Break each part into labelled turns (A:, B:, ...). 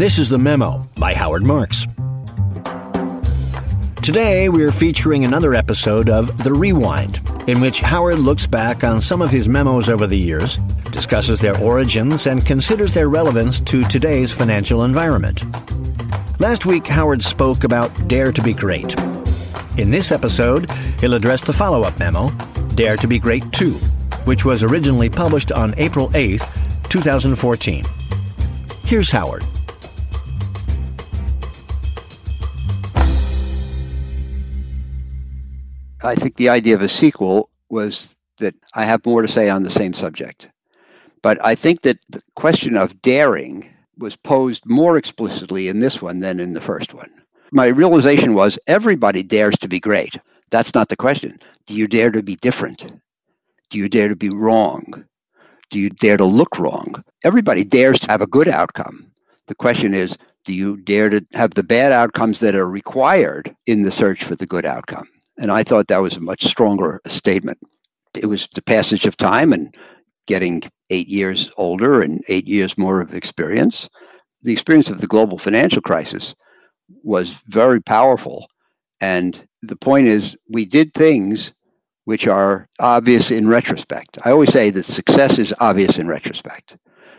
A: This is The Memo by Howard Marks. Today, we're featuring another episode of The Rewind, in which Howard looks back on some of his memos over the years, discusses their origins, and considers their relevance to today's financial environment. Last week, Howard spoke about Dare to be Great. In this episode, he'll address the follow up memo, Dare to be Great 2, which was originally published on April 8, 2014. Here's Howard.
B: I think the idea of a sequel was that I have more to say on the same subject. But I think that the question of daring was posed more explicitly in this one than in the first one. My realization was everybody dares to be great. That's not the question. Do you dare to be different? Do you dare to be wrong? Do you dare to look wrong? Everybody dares to have a good outcome. The question is, do you dare to have the bad outcomes that are required in the search for the good outcome? And I thought that was a much stronger statement. It was the passage of time and getting eight years older and eight years more of experience. The experience of the global financial crisis was very powerful. And the point is, we did things which are obvious in retrospect. I always say that success is obvious in retrospect.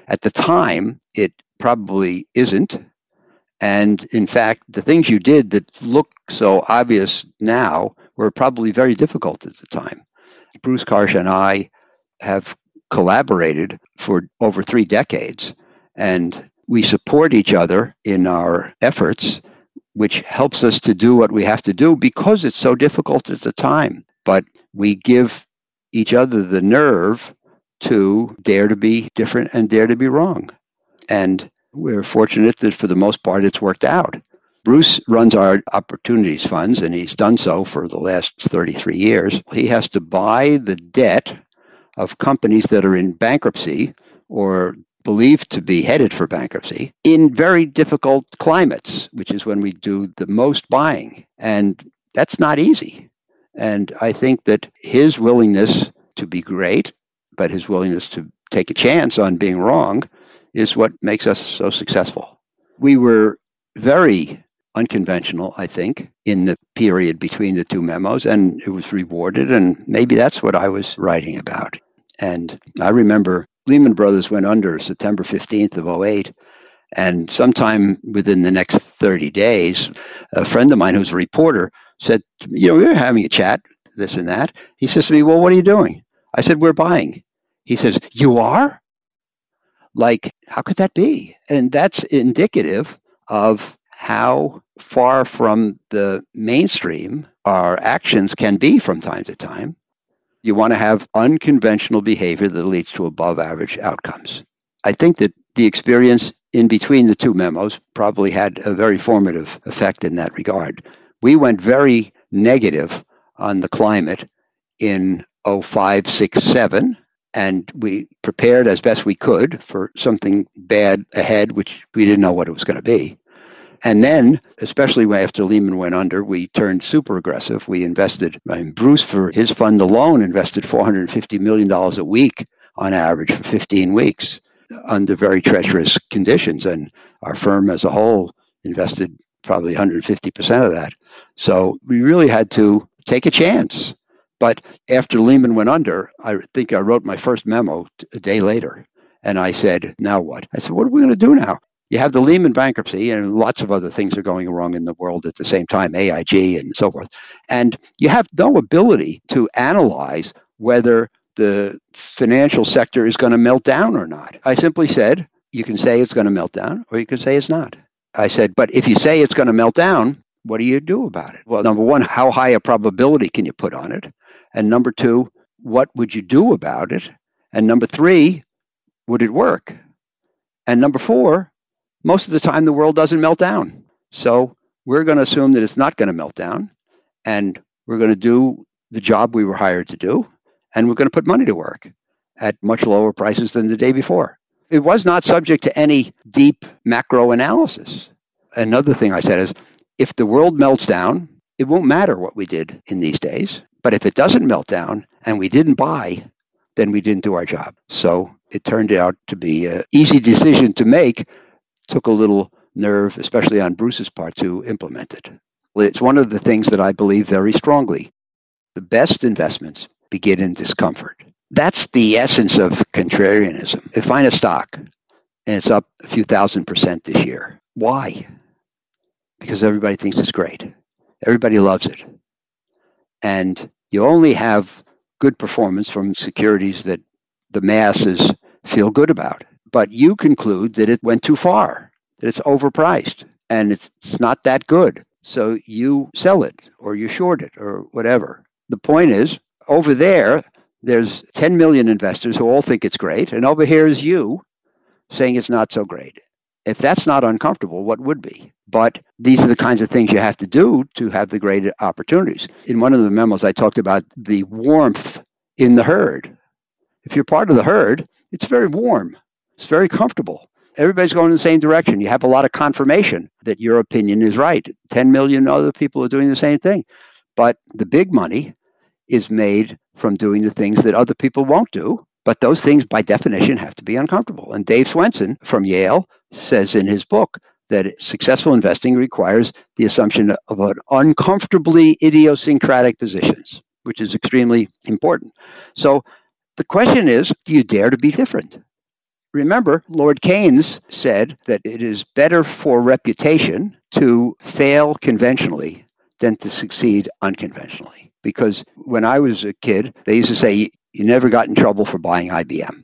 B: At the time, it probably isn't. And in fact, the things you did that look so obvious now were probably very difficult at the time. Bruce Karsh and I have collaborated for over three decades, and we support each other in our efforts, which helps us to do what we have to do because it's so difficult at the time. But we give each other the nerve to dare to be different and dare to be wrong. And we're fortunate that for the most part it's worked out. Bruce runs our opportunities funds, and he's done so for the last 33 years. He has to buy the debt of companies that are in bankruptcy or believed to be headed for bankruptcy in very difficult climates, which is when we do the most buying. And that's not easy. And I think that his willingness to be great, but his willingness to take a chance on being wrong, is what makes us so successful. We were very unconventional, I think, in the period between the two memos, and it was rewarded. And maybe that's what I was writing about. And I remember Lehman Brothers went under September 15th of 08. And sometime within the next 30 days, a friend of mine who's a reporter said, You know, we were having a chat, this and that. He says to me, Well, what are you doing? I said, We're buying. He says, You are? Like, how could that be? And that's indicative of how far from the mainstream our actions can be from time to time. You want to have unconventional behavior that leads to above average outcomes. I think that the experience in between the two memos probably had a very formative effect in that regard. We went very negative on the climate in 05, 6, 7, and we prepared as best we could for something bad ahead, which we didn't know what it was going to be. And then, especially after Lehman went under, we turned super aggressive. We invested, mean, Bruce, for his fund alone, invested $450 million a week on average for 15 weeks under very treacherous conditions. And our firm as a whole invested probably 150% of that. So we really had to take a chance. But after Lehman went under, I think I wrote my first memo a day later. And I said, now what? I said, what are we going to do now? You have the Lehman bankruptcy and lots of other things are going wrong in the world at the same time, AIG and so forth. And you have no ability to analyze whether the financial sector is going to melt down or not. I simply said, you can say it's going to melt down or you can say it's not. I said, but if you say it's going to melt down, what do you do about it? Well, number one, how high a probability can you put on it? And number two, what would you do about it? And number three, would it work? And number four, most of the time the world doesn't melt down. So we're going to assume that it's not going to melt down and we're going to do the job we were hired to do and we're going to put money to work at much lower prices than the day before. It was not subject to any deep macro analysis. Another thing I said is if the world melts down, it won't matter what we did in these days. But if it doesn't melt down and we didn't buy, then we didn't do our job. So it turned out to be an easy decision to make took a little nerve, especially on Bruce's part, to implement it. It's one of the things that I believe very strongly. The best investments begin in discomfort. That's the essence of contrarianism. If I find a stock and it's up a few thousand percent this year, why? Because everybody thinks it's great. Everybody loves it. And you only have good performance from securities that the masses feel good about. But you conclude that it went too far, that it's overpriced, and it's not that good. So you sell it or you short it or whatever. The point is, over there, there's 10 million investors who all think it's great, and over here is you saying it's not so great. If that's not uncomfortable, what would be? But these are the kinds of things you have to do to have the great opportunities. In one of the memos, I talked about the warmth in the herd. If you're part of the herd, it's very warm, it's very comfortable. Everybody's going in the same direction. You have a lot of confirmation that your opinion is right. 10 million other people are doing the same thing. But the big money is made from doing the things that other people won't do. But those things, by definition, have to be uncomfortable. And Dave Swensen from Yale says in his book that successful investing requires the assumption of an uncomfortably idiosyncratic positions, which is extremely important. So the question is do you dare to be different? Remember, Lord Keynes said that it is better for reputation to fail conventionally than to succeed unconventionally. Because when I was a kid, they used to say, you never got in trouble for buying IBM.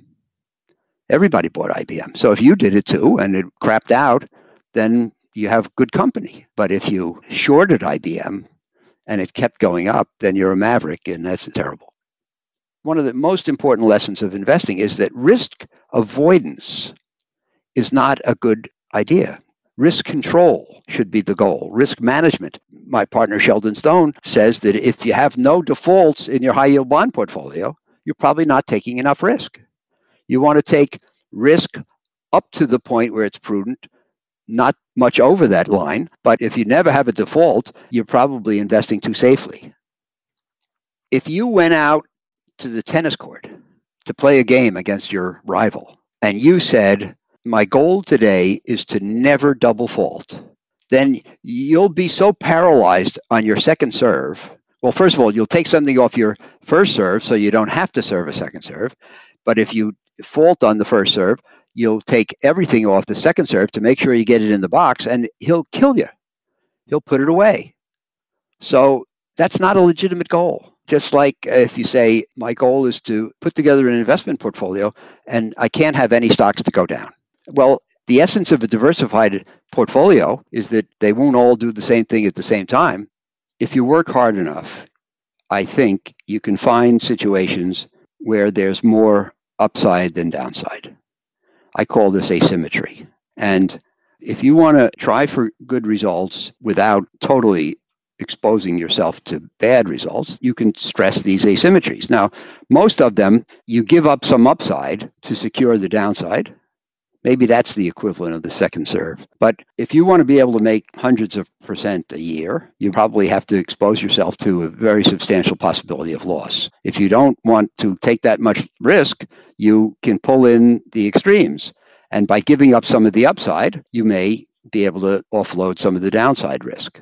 B: Everybody bought IBM. So if you did it too and it crapped out, then you have good company. But if you shorted IBM and it kept going up, then you're a maverick, and that's terrible. One of the most important lessons of investing is that risk avoidance is not a good idea. Risk control should be the goal. Risk management. My partner Sheldon Stone says that if you have no defaults in your high yield bond portfolio, you're probably not taking enough risk. You want to take risk up to the point where it's prudent, not much over that line. But if you never have a default, you're probably investing too safely. If you went out to the tennis court to play a game against your rival and you said, My goal today is to never double fault, then you'll be so paralyzed on your second serve. Well, first of all, you'll take something off your first serve so you don't have to serve a second serve. But if you fault on the first serve, you'll take everything off the second serve to make sure you get it in the box, and he'll kill you. He'll put it away. So that's not a legitimate goal. Just like uh, if you say, my goal is to put together an investment portfolio and I can't have any stocks to go down. Well, the essence of a diversified portfolio is that they won't all do the same thing at the same time. If you work hard enough, I think you can find situations where there's more upside than downside. I call this asymmetry. And if you want to try for good results without totally exposing yourself to bad results, you can stress these asymmetries. Now, most of them, you give up some upside to secure the downside. Maybe that's the equivalent of the second serve. But if you want to be able to make hundreds of percent a year, you probably have to expose yourself to a very substantial possibility of loss. If you don't want to take that much risk, you can pull in the extremes. And by giving up some of the upside, you may be able to offload some of the downside risk.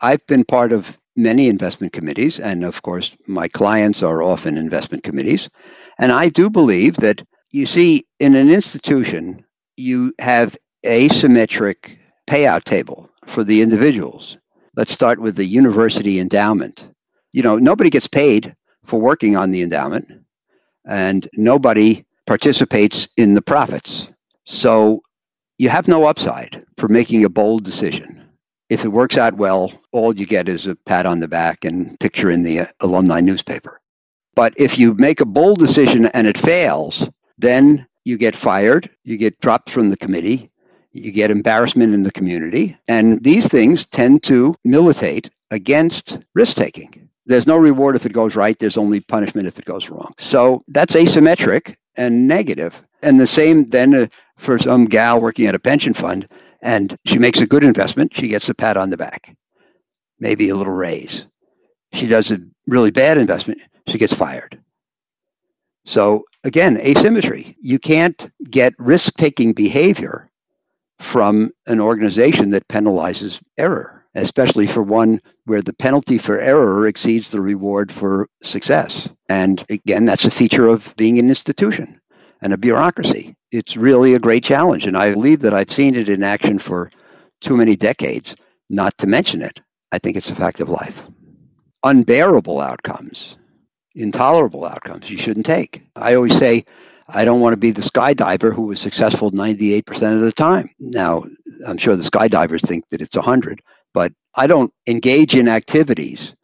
B: I've been part of many investment committees, and of course, my clients are often investment committees. And I do believe that you see, in an institution, you have asymmetric payout table for the individuals. Let's start with the university endowment. You know, nobody gets paid for working on the endowment, and nobody participates in the profits. So you have no upside for making a bold decision. If it works out well, all you get is a pat on the back and picture in the alumni newspaper. But if you make a bold decision and it fails, then you get fired, you get dropped from the committee, you get embarrassment in the community. And these things tend to militate against risk taking. There's no reward if it goes right, there's only punishment if it goes wrong. So that's asymmetric and negative. And the same then uh, for some gal working at a pension fund and she makes a good investment, she gets a pat on the back, maybe a little raise. She does a really bad investment, she gets fired. So again, asymmetry. You can't get risk taking behavior from an organization that penalizes error, especially for one where the penalty for error exceeds the reward for success. And again, that's a feature of being an institution and a bureaucracy. It's really a great challenge. And I believe that I've seen it in action for too many decades not to mention it. I think it's a fact of life. Unbearable outcomes, intolerable outcomes, you shouldn't take. I always say, I don't want to be the skydiver who was successful 98% of the time. Now, I'm sure the skydivers think that it's 100, but I don't engage in activities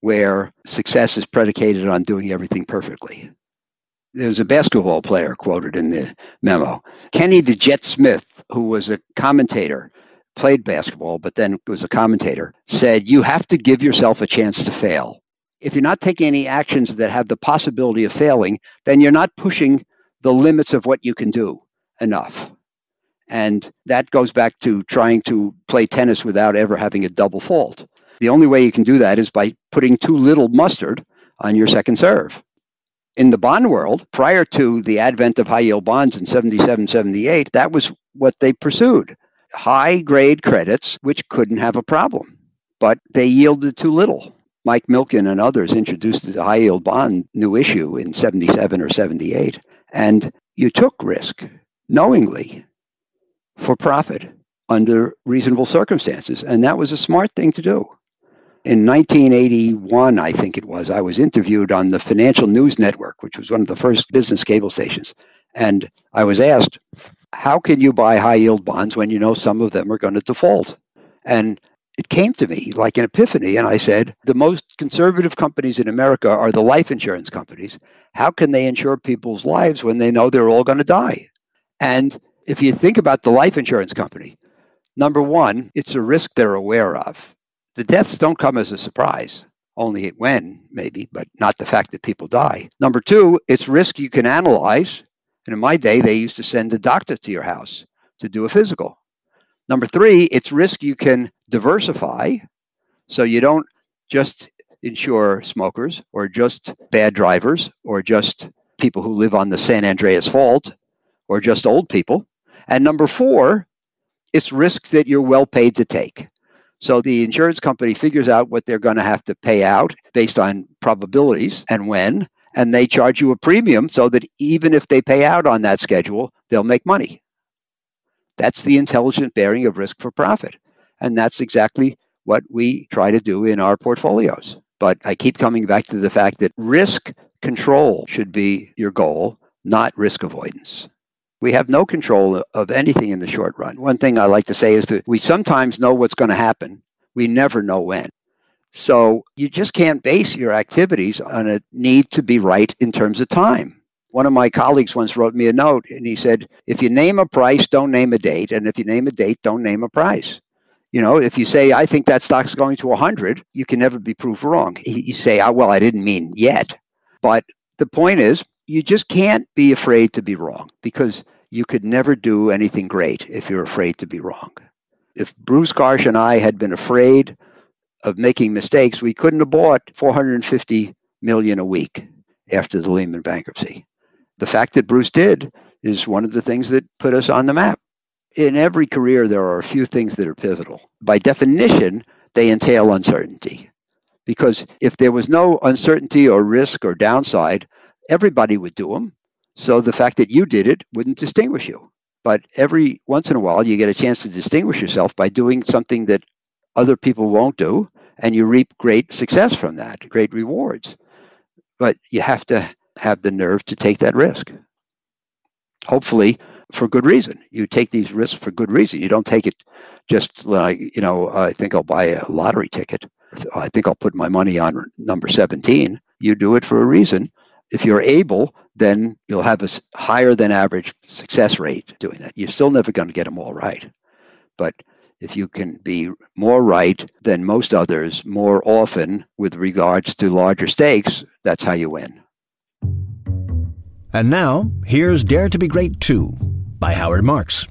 B: where success is predicated on doing everything perfectly. There's a basketball player quoted in the memo. Kenny the Jet Smith, who was a commentator, played basketball, but then was a commentator, said, You have to give yourself a chance to fail. If you're not taking any actions that have the possibility of failing, then you're not pushing the limits of what you can do enough. And that goes back to trying to play tennis without ever having a double fault. The only way you can do that is by putting too little mustard on your second serve. In the bond world, prior to the advent of high yield bonds in 77, 78, that was what they pursued high grade credits, which couldn't have a problem, but they yielded too little. Mike Milken and others introduced the high yield bond new issue in 77 or 78. And you took risk knowingly for profit under reasonable circumstances. And that was a smart thing to do. In 1981, I think it was, I was interviewed on the Financial News Network, which was one of the first business cable stations. And I was asked, how can you buy high yield bonds when you know some of them are going to default? And it came to me like an epiphany. And I said, the most conservative companies in America are the life insurance companies. How can they insure people's lives when they know they're all going to die? And if you think about the life insurance company, number one, it's a risk they're aware of. The deaths don't come as a surprise, only when, maybe, but not the fact that people die. Number two, it's risk you can analyze. And in my day, they used to send a doctor to your house to do a physical. Number three, it's risk you can diversify. So you don't just insure smokers or just bad drivers or just people who live on the San Andreas Fault or just old people. And number four, it's risk that you're well paid to take. So the insurance company figures out what they're going to have to pay out based on probabilities and when, and they charge you a premium so that even if they pay out on that schedule, they'll make money. That's the intelligent bearing of risk for profit. And that's exactly what we try to do in our portfolios. But I keep coming back to the fact that risk control should be your goal, not risk avoidance. We have no control of anything in the short run. One thing I like to say is that we sometimes know what's going to happen, we never know when. So you just can't base your activities on a need to be right in terms of time. One of my colleagues once wrote me a note and he said, if you name a price, don't name a date. And if you name a date, don't name a price. You know, if you say, I think that stock's going to 100, you can never be proved wrong. You say, oh, well, I didn't mean yet. But the point is, you just can't be afraid to be wrong because you could never do anything great if you're afraid to be wrong. If Bruce Karsh and I had been afraid of making mistakes, we couldn't have bought 450 million a week after the Lehman bankruptcy the fact that Bruce did is one of the things that put us on the map. In every career, there are a few things that are pivotal. By definition, they entail uncertainty. Because if there was no uncertainty or risk or downside, everybody would do them. So the fact that you did it wouldn't distinguish you. But every once in a while, you get a chance to distinguish yourself by doing something that other people won't do, and you reap great success from that, great rewards. But you have to have the nerve to take that risk. Hopefully, for good reason. You take these risks for good reason. You don't take it just like, you know, oh, I think I'll buy a lottery ticket. I think I'll put my money on number 17. You do it for a reason. If you're able, then you'll have a higher than average success rate doing that. You're still never going to get them all right. But if you can be more right than most others more often with regards to larger stakes, that's how you win.
A: And now, here's Dare to Be Great 2 by Howard Marks.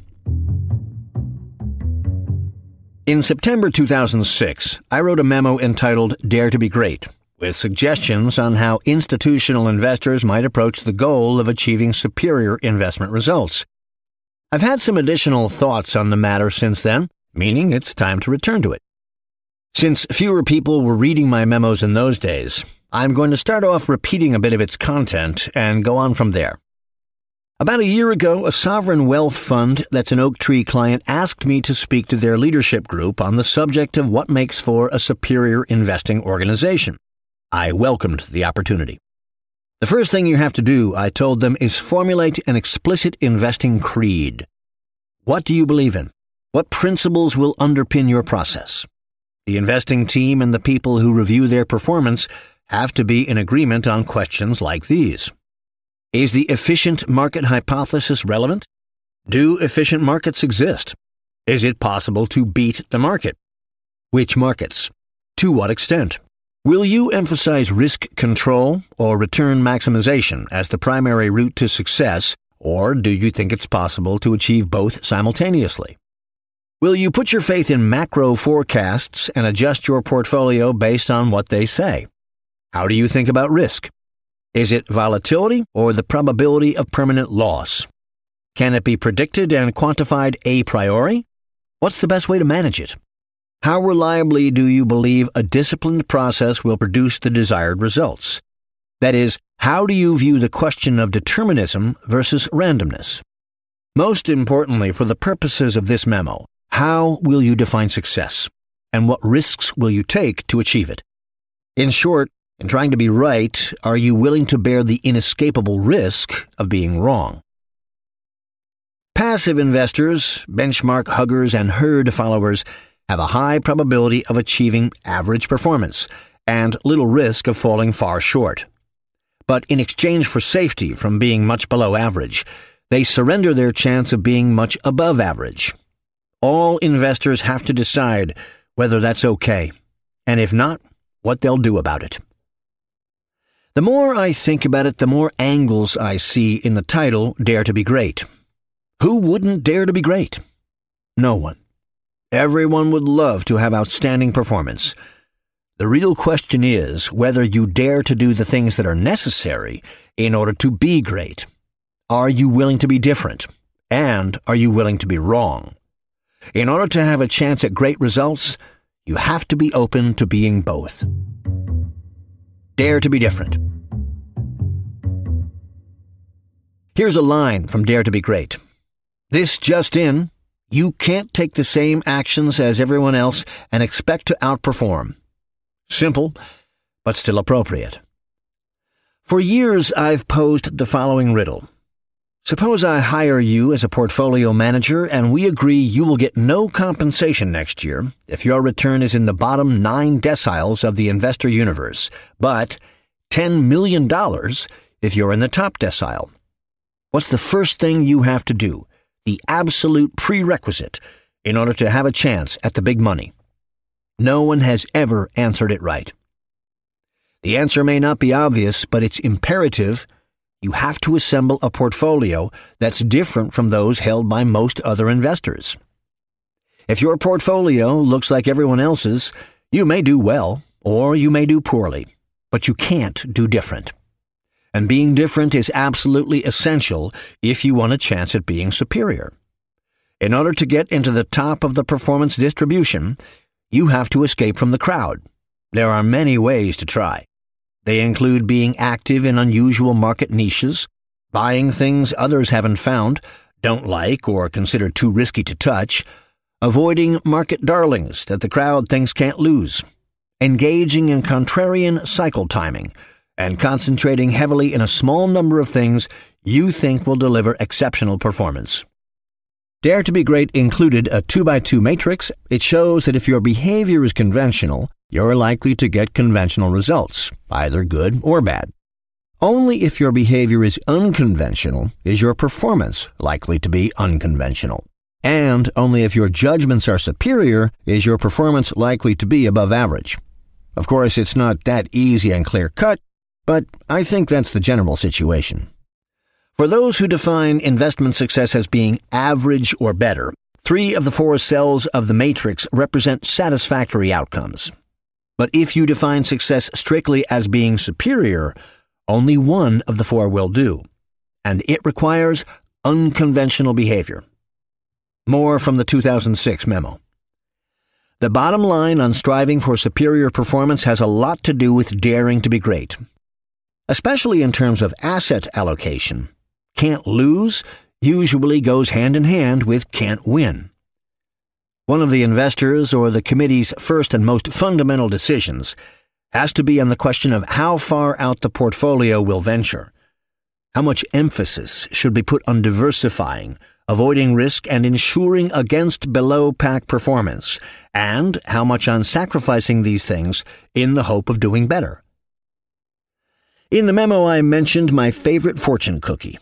A: In September 2006, I wrote a memo entitled Dare to Be Great, with suggestions on how institutional investors might approach the goal of achieving superior investment results. I've had some additional thoughts on the matter since then, meaning it's time to return to it. Since fewer people were reading my memos in those days, I'm going to start off repeating a bit of its content and go on from there. About a year ago, a sovereign wealth fund that's an Oaktree client asked me to speak to their leadership group on the subject of what makes for a superior investing organization. I welcomed the opportunity. The first thing you have to do, I told them, is formulate an explicit investing creed. What do you believe in? What principles will underpin your process? The investing team and the people who review their performance have to be in agreement on questions like these. Is the efficient market hypothesis relevant? Do efficient markets exist? Is it possible to beat the market? Which markets? To what extent? Will you emphasize risk control or return maximization as the primary route to success, or do you think it's possible to achieve both simultaneously? Will you put your faith in macro forecasts and adjust your portfolio based on what they say? How do you think about risk? Is it volatility or the probability of permanent loss? Can it be predicted and quantified a priori? What's the best way to manage it? How reliably do you believe a disciplined process will produce the desired results? That is, how do you view the question of determinism versus randomness? Most importantly, for the purposes of this memo, how will you define success? And what risks will you take to achieve it? In short, in trying to be right, are you willing to bear the inescapable risk of being wrong? Passive investors, benchmark huggers, and herd followers have a high probability of achieving average performance and little risk of falling far short. But in exchange for safety from being much below average, they surrender their chance of being much above average. All investors have to decide whether that's okay, and if not, what they'll do about it. The more I think about it, the more angles I see in the title Dare to be Great. Who wouldn't dare to be great? No one. Everyone would love to have outstanding performance. The real question is whether you dare to do the things that are necessary in order to be great. Are you willing to be different? And are you willing to be wrong? In order to have a chance at great results, you have to be open to being both. Dare to be different. Here's a line from Dare to be Great. This just in, you can't take the same actions as everyone else and expect to outperform. Simple, but still appropriate. For years, I've posed the following riddle. Suppose I hire you as a portfolio manager and we agree you will get no compensation next year if your return is in the bottom nine deciles of the investor universe, but $10 million if you're in the top decile. What's the first thing you have to do, the absolute prerequisite, in order to have a chance at the big money? No one has ever answered it right. The answer may not be obvious, but it's imperative you have to assemble a portfolio that's different from those held by most other investors. If your portfolio looks like everyone else's, you may do well or you may do poorly, but you can't do different. And being different is absolutely essential if you want a chance at being superior. In order to get into the top of the performance distribution, you have to escape from the crowd. There are many ways to try. They include being active in unusual market niches, buying things others haven't found, don't like, or consider too risky to touch, avoiding market darlings that the crowd thinks can't lose, engaging in contrarian cycle timing, and concentrating heavily in a small number of things you think will deliver exceptional performance. Dare to be Great included a 2x2 matrix. It shows that if your behavior is conventional, you're likely to get conventional results, either good or bad. Only if your behavior is unconventional is your performance likely to be unconventional. And only if your judgments are superior is your performance likely to be above average. Of course, it's not that easy and clear cut, but I think that's the general situation. For those who define investment success as being average or better, three of the four cells of the matrix represent satisfactory outcomes. But if you define success strictly as being superior, only one of the four will do. And it requires unconventional behavior, More from the 2006 memo. The bottom line on striving for superior performance has a lot to do with daring to be great, especially in terms of asset allocation. Can't lose usually goes hand in hand with can't win. One of the investors or the committee's first and most fundamental decisions has to be on the question of how far out the portfolio will venture. How much emphasis should be put on diversifying avoiding risk and ensuring against below pack performance, and how much on sacrificing these things in the hope of doing better. In the memo, I mentioned my favorite fortune cookie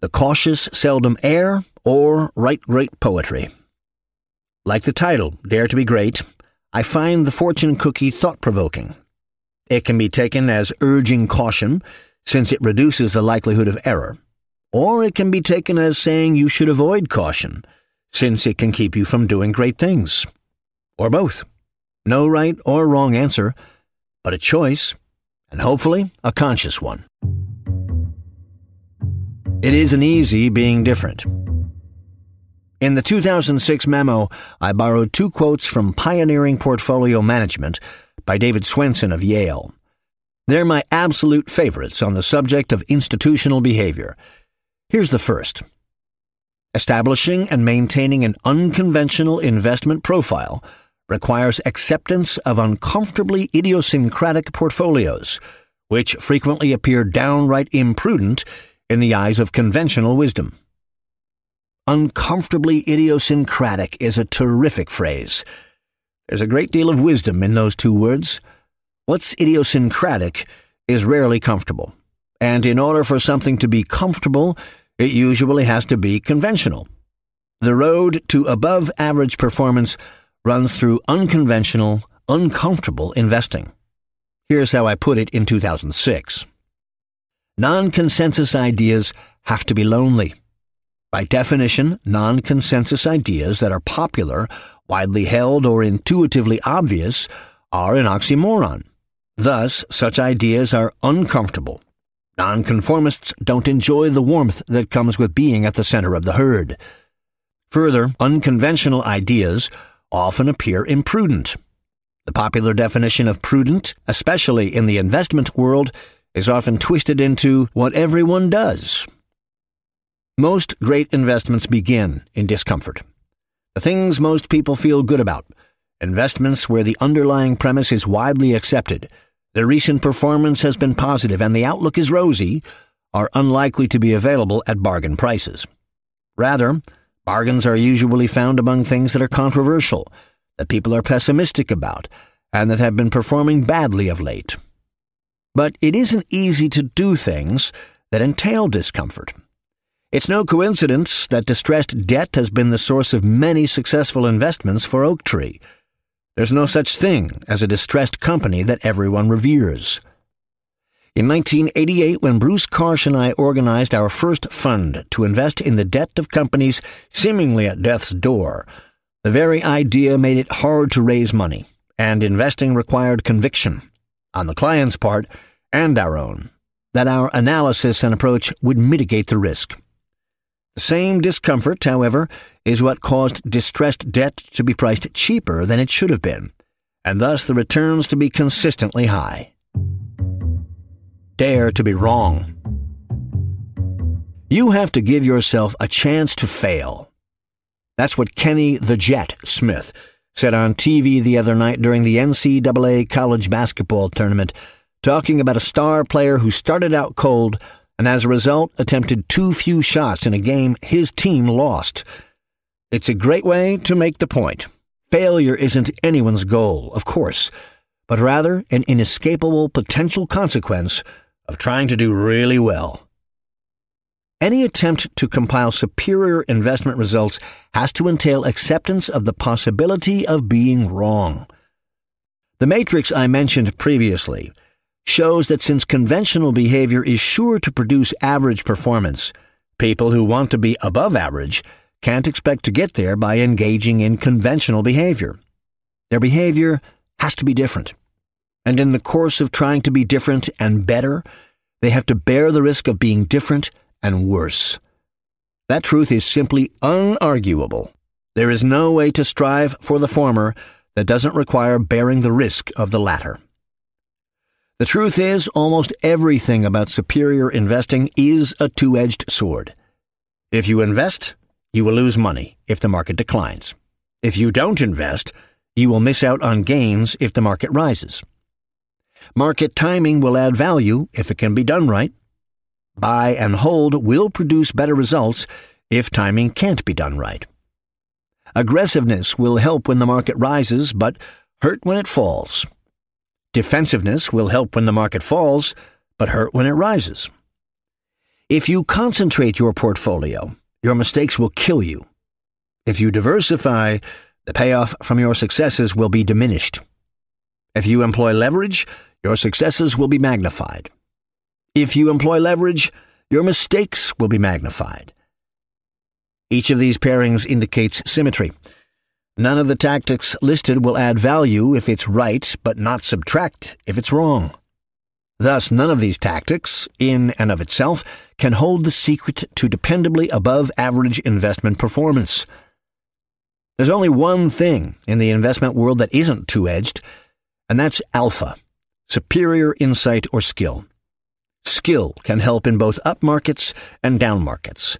A: the cautious seldom err or write great poetry. Like the title, Dare to be Great, I find the fortune cookie thought provoking. It can be taken as urging caution, since it reduces the likelihood of error or it can be taken as saying you should avoid caution, since it can keep you from doing great things. Or both. No right or wrong answer, but a choice, and hopefully a conscious one. It isn't easy being different. In the 2006 memo, I borrowed two quotes from Pioneering Portfolio Management by David Swensen of Yale. They're my absolute favorites on the subject of institutional behavior Here's the first Establishing and maintaining an unconventional investment profile requires acceptance of uncomfortably idiosyncratic portfolios, which frequently appear downright imprudent in the eyes of conventional wisdom. Uncomfortably idiosyncratic is a terrific phrase. There's a great deal of wisdom in those two words. What's idiosyncratic is rarely comfortable. And in order for something to be comfortable, it usually has to be conventional. The road to above average performance runs through unconventional, uncomfortable investing. Here's how I put it in 2006 Non consensus ideas have to be lonely. By definition, non consensus ideas that are popular, widely held, or intuitively obvious are an oxymoron. Thus, such ideas are uncomfortable, Nonconformists don't enjoy the warmth that comes with being at the center of the herd. Further, unconventional ideas often appear imprudent. The popular definition of prudent, especially in the investment world, is often twisted into what everyone does. Most great investments begin in discomfort. The things most people feel good about, investments where the underlying premise is widely accepted, the recent performance has been positive and the outlook is rosy, are unlikely to be available at bargain prices. Rather, bargains are usually found among things that are controversial, that people are pessimistic about, and that have been performing badly of late. But it isn't easy to do things that entail discomfort. It's no coincidence that distressed debt has been the source of many successful investments for Oaktree there's no such thing as a distressed company that everyone reveres. In 1988, when Bruce Karsh and I organized our first fund to invest in the debt of companies seemingly at death's door, the very idea made it hard to raise money, and investing required conviction, on the client's part and our own, that our analysis and approach would mitigate the risk. The same discomfort, however, is what caused distressed debt to be priced cheaper than it should have been, and thus the returns to be consistently high. Dare to be wrong. You have to give yourself a chance to fail. That's what Kenny the Jet Smith said on TV the other night during the NCAA college basketball tournament, talking about a star player who started out cold and as a result attempted too few shots in a game his team lost. It's a great way to make the point. Failure isn't anyone's goal, of course, but rather an inescapable potential consequence of trying to do really well. Any attempt to compile superior investment results has to entail acceptance of the possibility of being wrong. The matrix I mentioned previously shows that since conventional behavior is sure to produce average performance, people who want to be above average can't expect to get there by engaging in conventional behavior. Their behavior has to be different. And in the course of trying to be different and better, they have to bear the risk of being different and worse. That truth is simply unarguable. There is no way to strive for the former that doesn't require bearing the risk of the latter. The truth is, almost everything about superior investing is a two edged sword. If you invest, you will lose money if the market declines. If you don't invest, you will miss out on gains if the market rises. Market timing will add value if it can be done right. Buy and hold will produce better results if timing can't be done right. Aggressiveness will help when the market rises, but hurt when it falls. Defensiveness will help when the market falls, but hurt when it rises. If you concentrate your portfolio, your mistakes will kill you. If you diversify, the payoff from your successes will be diminished. If you employ leverage, your successes will be magnified. If you employ leverage, your mistakes will be magnified. Each of these pairings indicates symmetry. None of the tactics listed will add value if it's right, but not subtract if it's wrong. Thus, none of these tactics, in and of itself, can hold the secret to dependably above average investment performance. There's only one thing in the investment world that isn't two edged, and that's alpha superior insight or skill. Skill can help in both up markets and down markets.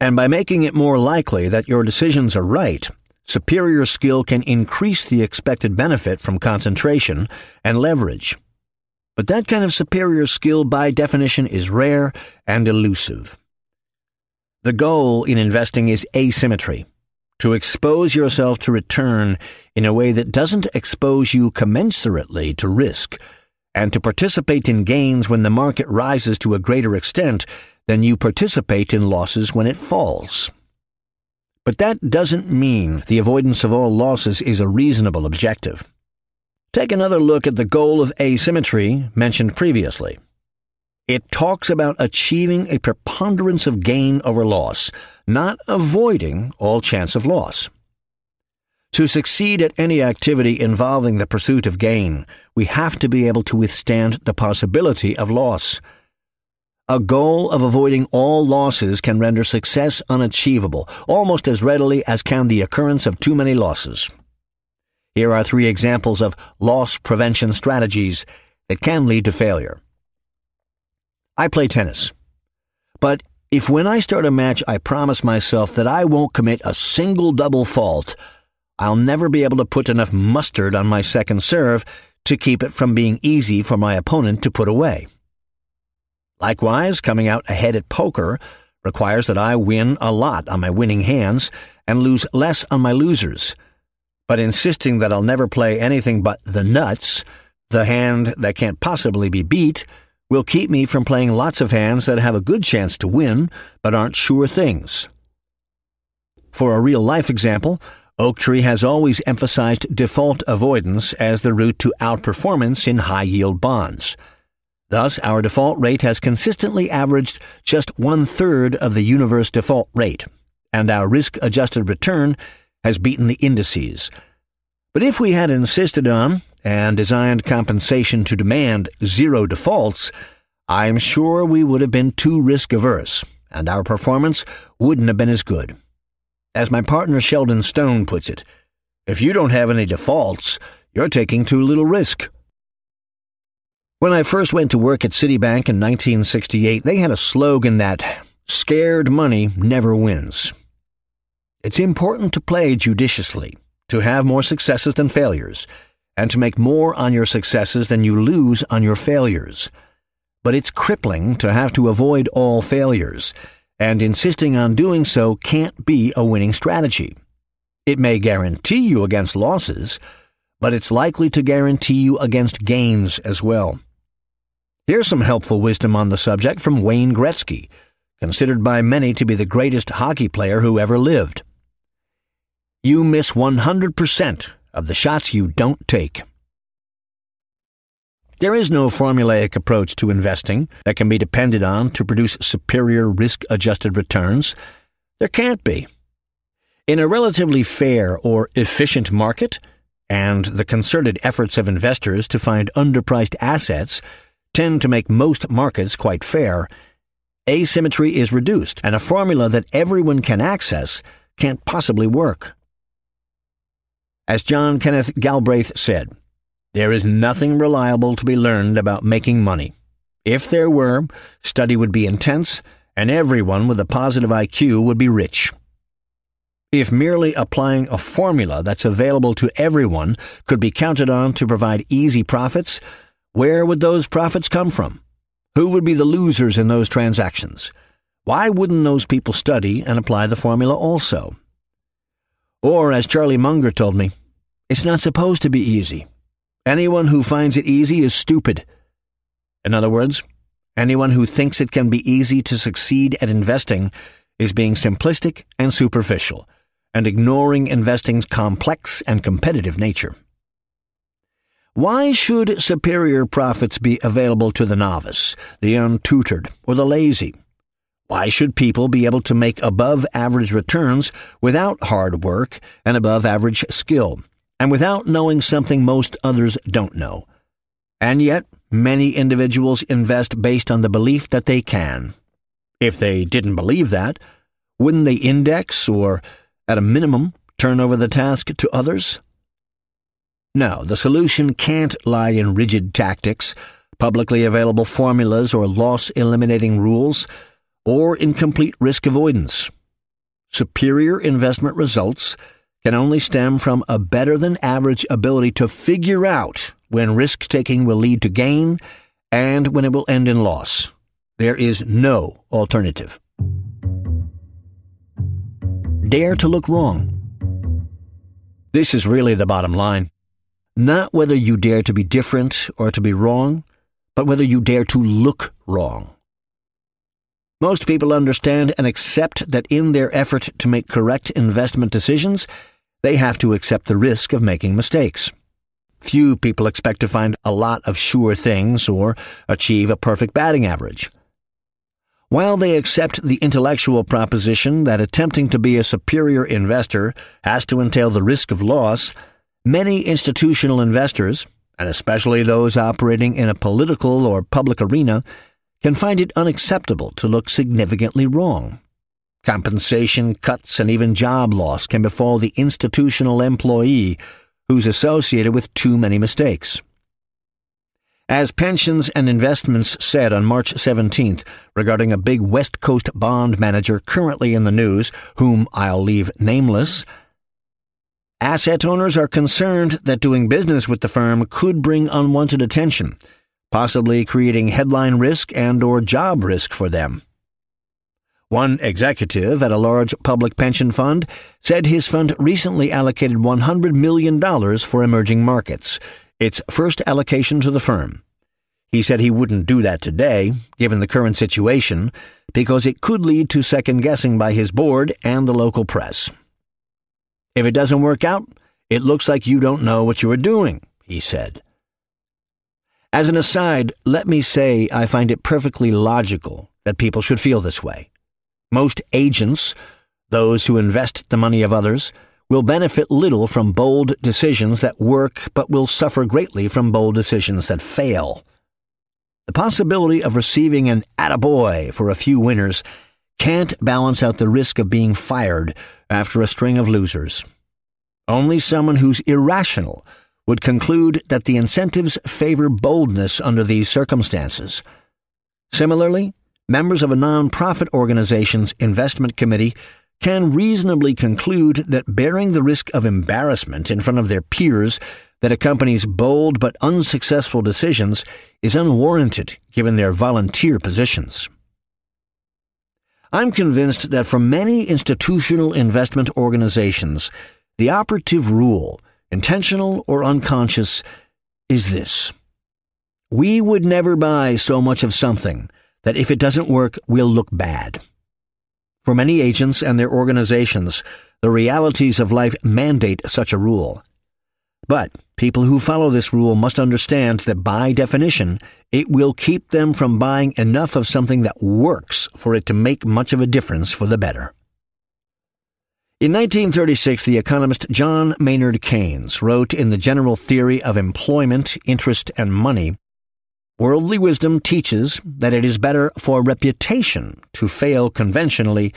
A: And by making it more likely that your decisions are right, superior skill can increase the expected benefit from concentration and leverage. But that kind of superior skill, by definition, is rare and elusive. The goal in investing is asymmetry to expose yourself to return in a way that doesn't expose you commensurately to risk, and to participate in gains when the market rises to a greater extent than you participate in losses when it falls. But that doesn't mean the avoidance of all losses is a reasonable objective. Take another look at the goal of asymmetry mentioned previously. It talks about achieving a preponderance of gain over loss, not avoiding all chance of loss. To succeed at any activity involving the pursuit of gain, we have to be able to withstand the possibility of loss. A goal of avoiding all losses can render success unachievable almost as readily as can the occurrence of too many losses. Here are three examples of loss prevention strategies that can lead to failure. I play tennis. But if when I start a match I promise myself that I won't commit a single double fault, I'll never be able to put enough mustard on my second serve to keep it from being easy for my opponent to put away. Likewise, coming out ahead at poker requires that I win a lot on my winning hands and lose less on my losers but insisting that I'll never play anything but the nuts, the hand that can't possibly be beat, will keep me from playing lots of hands that have a good chance to win, but aren't sure things. For a real life example, Oaktree has always emphasized default avoidance as the route to outperformance in high yield bonds. Thus, our default rate has consistently averaged just one third of the universe default rate, and our risk adjusted return has beaten the indices. But if we had insisted on and designed compensation to demand zero defaults, I'm sure we would have been too risk averse, and our performance wouldn't have been as good. As my partner Sheldon Stone puts it, if you don't have any defaults, you're taking too little risk. When I first went to work at Citibank in 1968, they had a slogan that scared money never wins. It's important to play judiciously, to have more successes than failures, and to make more on your successes than you lose on your failures. But it's crippling to have to avoid all failures, and insisting on doing so can't be a winning strategy. It may guarantee you against losses, but it's likely to guarantee you against gains as well. Here's some helpful wisdom on the subject from Wayne Gretzky, considered by many to be the greatest hockey player who ever lived you miss 100% of the shots you don't take. There is no formulaic approach to investing that can be depended on to produce superior risk adjusted returns. There can't be. In a relatively fair or efficient market, and the concerted efforts of investors to find underpriced assets tend to make most markets quite fair, asymmetry is reduced, and a formula that everyone can access can't possibly work. As John Kenneth Galbraith said, there is nothing reliable to be learned about making money. If there were, study would be intense, and everyone with a positive IQ would be rich. If merely applying a formula that's available to everyone could be counted on to provide easy profits, where would those profits come from? Who would be the losers in those transactions? Why wouldn't those people study and apply the formula also? Or, as Charlie Munger told me, it's not supposed to be easy. Anyone who finds it easy is stupid. In other words, anyone who thinks it can be easy to succeed at investing is being simplistic and superficial and ignoring investing's complex and competitive nature. Why should superior profits be available to the novice, the untutored, or the lazy? Why should people be able to make above average returns without hard work and above average skill, and without knowing something most others don't know? And yet, many individuals invest based on the belief that they can. If they didn't believe that, wouldn't they index or at a minimum, turn over the task to others? No, the solution can't lie in rigid tactics, publicly available formulas, or loss eliminating rules, or in complete risk avoidance. Superior investment results can only stem from a better than average ability to figure out when risk taking will lead to gain and when it will end in loss. There is no alternative dare to look wrong. This is really the bottom line. Not whether you dare to be different or to be wrong, but whether you dare to look wrong. Most people understand and accept that in their effort to make correct investment decisions, they have to accept the risk of making mistakes. Few people expect to find a lot of sure things or achieve a perfect batting average. While they accept the intellectual proposition that attempting to be a superior investor has to entail the risk of loss, many institutional investors, and especially those operating in a political or public arena, can find it unacceptable to look significantly wrong. Compensation cuts and even job loss can befall the institutional employee who's associated with too many mistakes. As Pensions and Investments said on March 17th regarding a big West Coast bond manager currently in the news, whom I'll leave nameless, asset owners are concerned that doing business with the firm could bring unwanted attention, possibly creating headline risk and or job risk for them. One executive at a large public pension fund said his fund recently allocated $100 million for emerging markets its first allocation to the firm. He said he wouldn't do that today, given the current situation, because it could lead to second guessing by his board and the local press. If it doesn't work out, it looks like you don't know what you are doing, he said. As an aside, let me say I find it perfectly logical that people should feel this way. Most agents, those who invest the money of others, will benefit little from bold decisions that work, but will suffer greatly from bold decisions that fail. The possibility of receiving an attaboy for a few winners can't balance out the risk of being fired after a string of losers. Only someone who's irrational would conclude that the incentives favor boldness under these circumstances. Similarly, members of a nonprofit organization's investment committee can reasonably conclude that bearing the risk of embarrassment in front of their peers that accompanies bold but unsuccessful decisions is unwarranted given their volunteer positions. I'm convinced that for many institutional investment organizations, the operative rule, intentional or unconscious, is this. We would never buy so much of something that if it doesn't work, we'll look bad. For many agents and their organizations, the realities of life mandate such a rule. But people who follow this rule must understand that by definition, it will keep them from buying enough of something that works for it to make much of a difference for the better. In 1936, the economist John Maynard Keynes wrote in The General Theory of Employment, Interest, and Money Worldly wisdom teaches that it is better for reputation to fail conventionally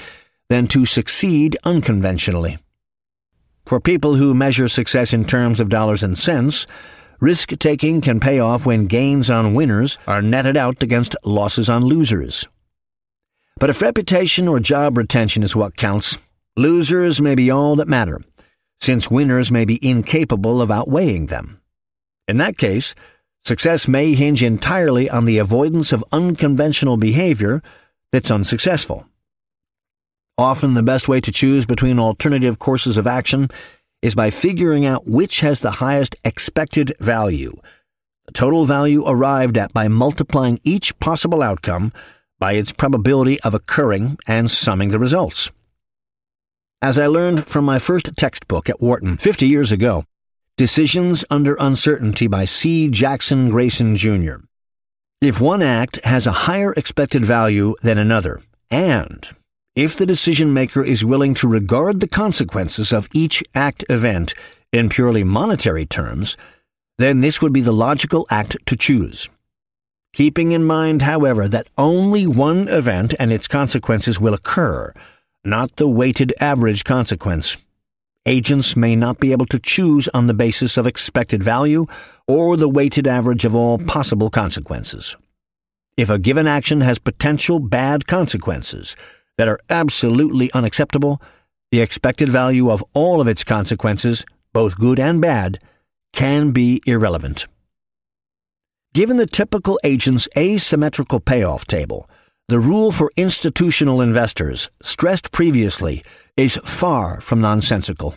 A: than to succeed unconventionally. for people who measure success in terms of dollars and cents, risk taking can pay off when gains on winners are netted out against losses on losers. But if reputation or job retention is what counts, losers may be all that matter, since winners may be incapable of outweighing them. In that case, success may hinge entirely on the avoidance of unconventional behavior that's unsuccessful. Often the best way to choose between alternative courses of action is by figuring out which has the highest expected value, the total value arrived at by multiplying each possible outcome by its probability of occurring and summing the results. As I learned from my first textbook at Wharton 50 years ago, Decisions Under Uncertainty by C. Jackson Grayson, Jr. If one act has a higher expected value than another, and if the decision maker is willing to regard the consequences of each act event in purely monetary terms, then this would be the logical act to choose. Keeping in mind, however, that only one event and its consequences will occur, not the weighted average consequence. Agents may not be able to choose on the basis of expected value or the weighted average of all possible consequences. If a given action has potential bad consequences, that are absolutely unacceptable, the expected value of all of its consequences, both good and bad, can be irrelevant. Given the typical agent's asymmetrical payoff table, the rule for institutional investors, stressed previously, is far from nonsensical.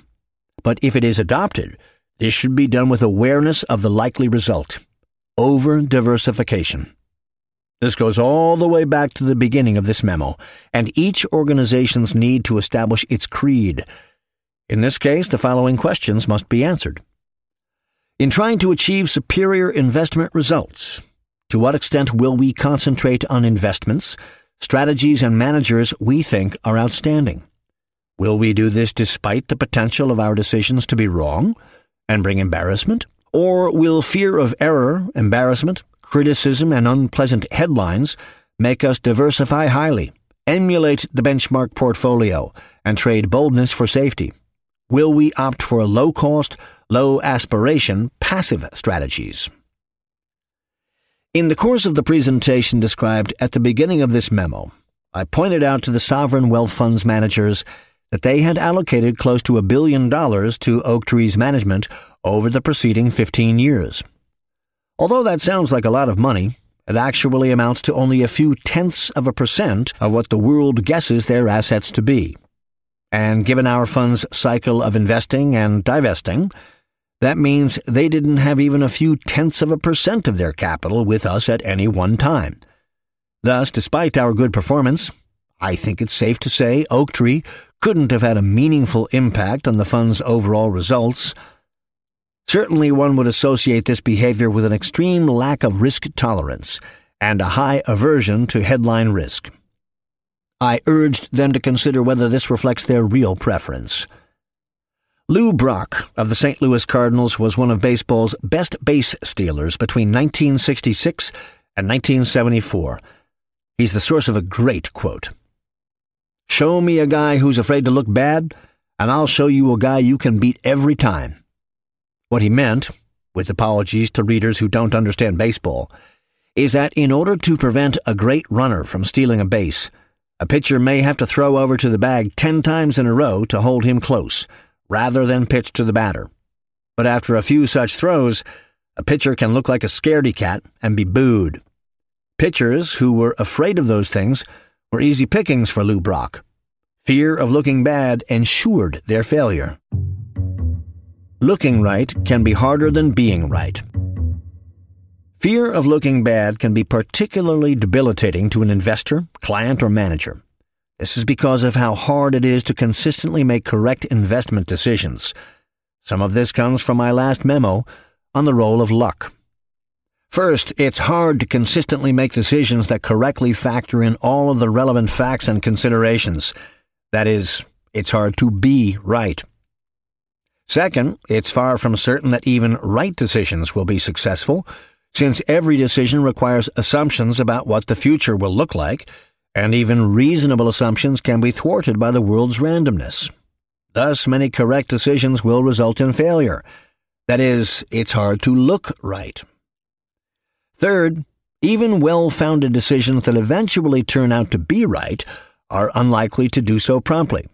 A: But if it is adopted, this should be done with awareness of the likely result over diversification. This goes all the way back to the beginning of this memo, and each organization's need to establish its creed. In this case, the following questions must be answered. In trying to achieve superior investment results, to what extent will we concentrate on investments, strategies, and managers we think are outstanding? Will we do this despite the potential of our decisions to be wrong and bring embarrassment? Or will fear of error, embarrassment, criticism, and unpleasant headlines make us diversify highly, emulate the benchmark portfolio, and trade boldness for safety? Will we opt for low cost, low aspiration, passive strategies? In the course of the presentation described at the beginning of this memo, I pointed out to the sovereign wealth funds managers that they had allocated close to a billion dollars to Oaktree's management over the preceding 15 years. Although that sounds like a lot of money, it actually amounts to only a few tenths of a percent of what the world guesses their assets to be. And given our fund's cycle of investing and divesting, that means they didn't have even a few tenths of a percent of their capital with us at any one time. Thus, despite our good performance, I think it's safe to say Oaktree couldn't have had a meaningful impact on the fund's overall results Certainly, one would associate this behavior with an extreme lack of risk tolerance and a high aversion to headline risk. I urged them to consider whether this reflects their real preference. Lou Brock of the St. Louis Cardinals was one of baseball's best base stealers between 1966 and 1974. He's the source of a great quote Show me a guy who's afraid to look bad, and I'll show you a guy you can beat every time. What he meant, with apologies to readers who don't understand baseball, is that in order to prevent a great runner from stealing a base, a pitcher may have to throw over to the bag ten times in a row to hold him close, rather than pitch to the batter. But after a few such throws, a pitcher can look like a scaredy cat and be booed. Pitchers who were afraid of those things were easy pickings for Lou Brock. Fear of looking bad ensured their failure. Looking right can be harder than being right. Fear of looking bad can be particularly debilitating to an investor, client, or manager. This is because of how hard it is to consistently make correct investment decisions. Some of this comes from my last memo on the role of luck. First, it's hard to consistently make decisions that correctly factor in all of the relevant facts and considerations. That is, it's hard to be right. Second, it's far from certain that even right decisions will be successful, since every decision requires assumptions about what the future will look like, and even reasonable assumptions can be thwarted by the world's randomness. Thus, many correct decisions will result in failure. That is, it's hard to look right. Third, even well founded decisions that eventually turn out to be right are unlikely to do so promptly.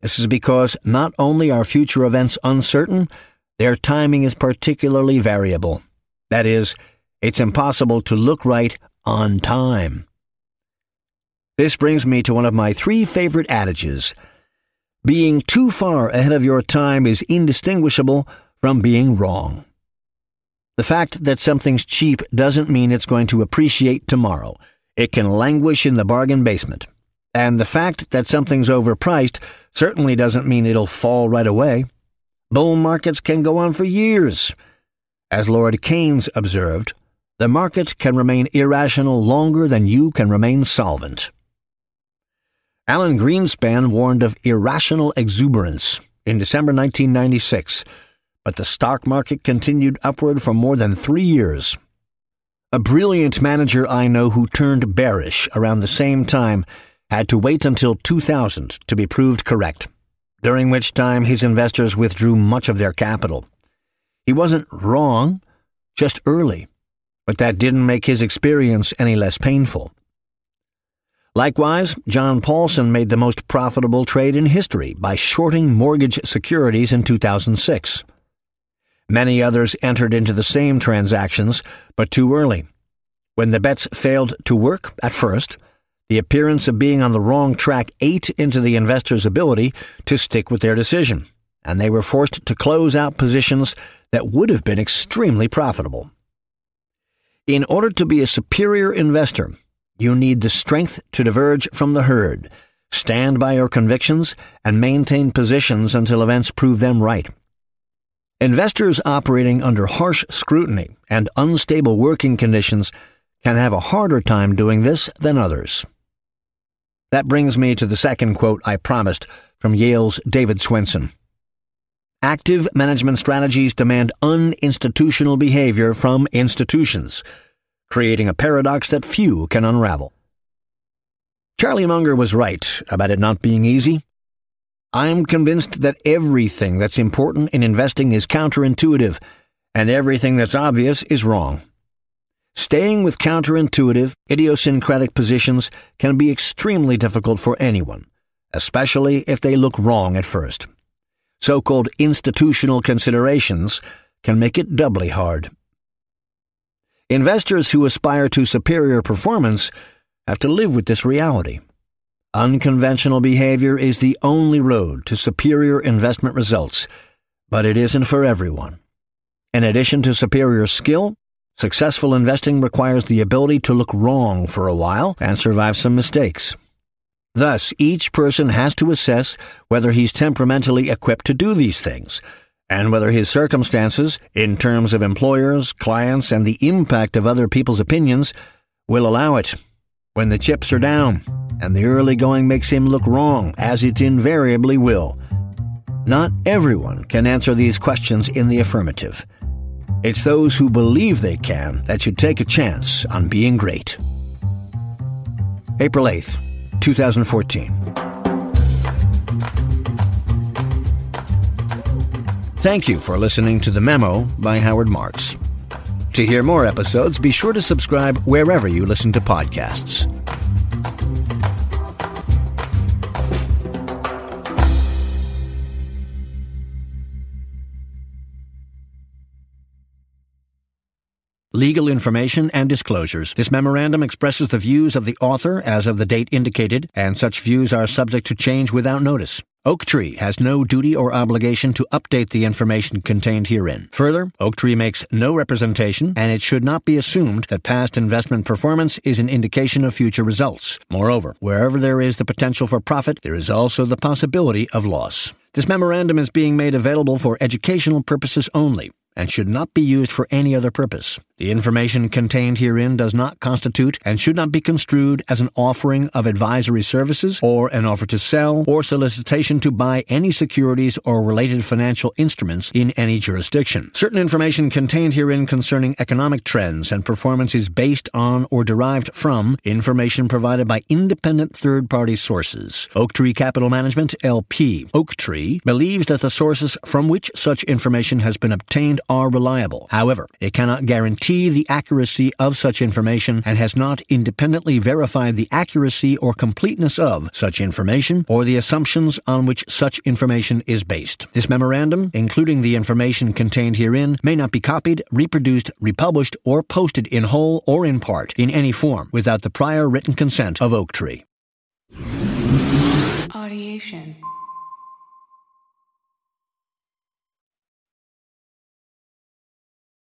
A: This is because not only are future events uncertain, their timing is particularly variable. That is, it's impossible to look right on time. This brings me to one of my three favorite adages. Being too far ahead of your time is indistinguishable from being wrong. The fact that something's cheap doesn't mean it's going to appreciate tomorrow. It can languish in the bargain basement. And the fact that something's overpriced certainly doesn't mean it'll fall right away. Bull markets can go on for years. As Lord Keynes observed, the market can remain irrational longer than you can remain solvent. Alan Greenspan warned of irrational exuberance in December 1996, but the stock market continued upward for more than three years. A brilliant manager I know who turned bearish around the same time had to wait until 2000 to be proved correct, during which time his investors withdrew much of their capital. He wasn't wrong, just early, but that didn't make his experience any less painful. Likewise, John Paulson made the most profitable trade in history by shorting mortgage securities in 2006. Many others entered into the same transactions, but too early. When the bets failed to work at first, the appearance of being on the wrong track ate into the investor's ability to stick with their decision, and they were forced to close out positions that would have been extremely profitable. In order to be a superior investor, you need the strength to diverge from the herd, stand by your convictions, and maintain positions until events prove them right. Investors operating under harsh scrutiny and unstable working conditions can have a harder time doing this than others. That brings me to the second quote I promised from Yale's David Swensen. Active management strategies demand uninstitutional behavior from institutions, creating a paradox that few can unravel. Charlie Munger was right about it not being easy. I'm convinced that everything that's important in investing is counterintuitive, and everything that's obvious is wrong. Staying with counterintuitive, idiosyncratic positions can be extremely difficult for anyone, especially if they look wrong at first. So called institutional considerations can make it doubly hard. Investors who aspire to superior performance have to live with this reality. Unconventional behavior is the only road to superior investment results, but it isn't for everyone. In addition to superior skill, Successful investing requires the ability to look wrong for a while and survive some mistakes. Thus, each person has to assess whether he's temperamentally equipped to do these things, and whether his circumstances, in terms of employers, clients, and the impact of other people's opinions, will allow it. When the chips are down, and the early going makes him look wrong, as it invariably will. Not everyone can answer these questions in the affirmative. It's those who believe they can that should take a chance on being great. April 8th, 2014. Thank you for listening to The Memo by Howard Marks. To hear more episodes, be sure to subscribe wherever you listen to podcasts. Legal information and disclosures. This memorandum expresses the views of the author as of the date indicated, and such views are subject to change without notice. Oaktree has no duty or obligation to update the information contained herein. Further, Oaktree makes no representation, and it should not be assumed that past investment performance is an indication of future results. Moreover, wherever there is the potential for profit, there is also the possibility of loss. This memorandum is being made available for educational purposes only and should not be used for any other purpose. The information contained herein does not constitute and should not be construed as an offering of advisory services or an offer to sell or solicitation to buy any securities or related financial instruments in any jurisdiction. Certain information contained herein concerning economic trends and performance is based on or derived from information provided by independent third party sources. Oaktree Capital Management, LP, Oaktree, believes that the sources from which such information has been obtained are reliable. However, it cannot guarantee the accuracy of such information and has not independently verified the accuracy or completeness of such information or the assumptions on which such information is based. This memorandum, including the information contained herein, may not be copied, reproduced, republished, or posted in whole or in part in any form without the prior written consent of Oaktree. Audiation.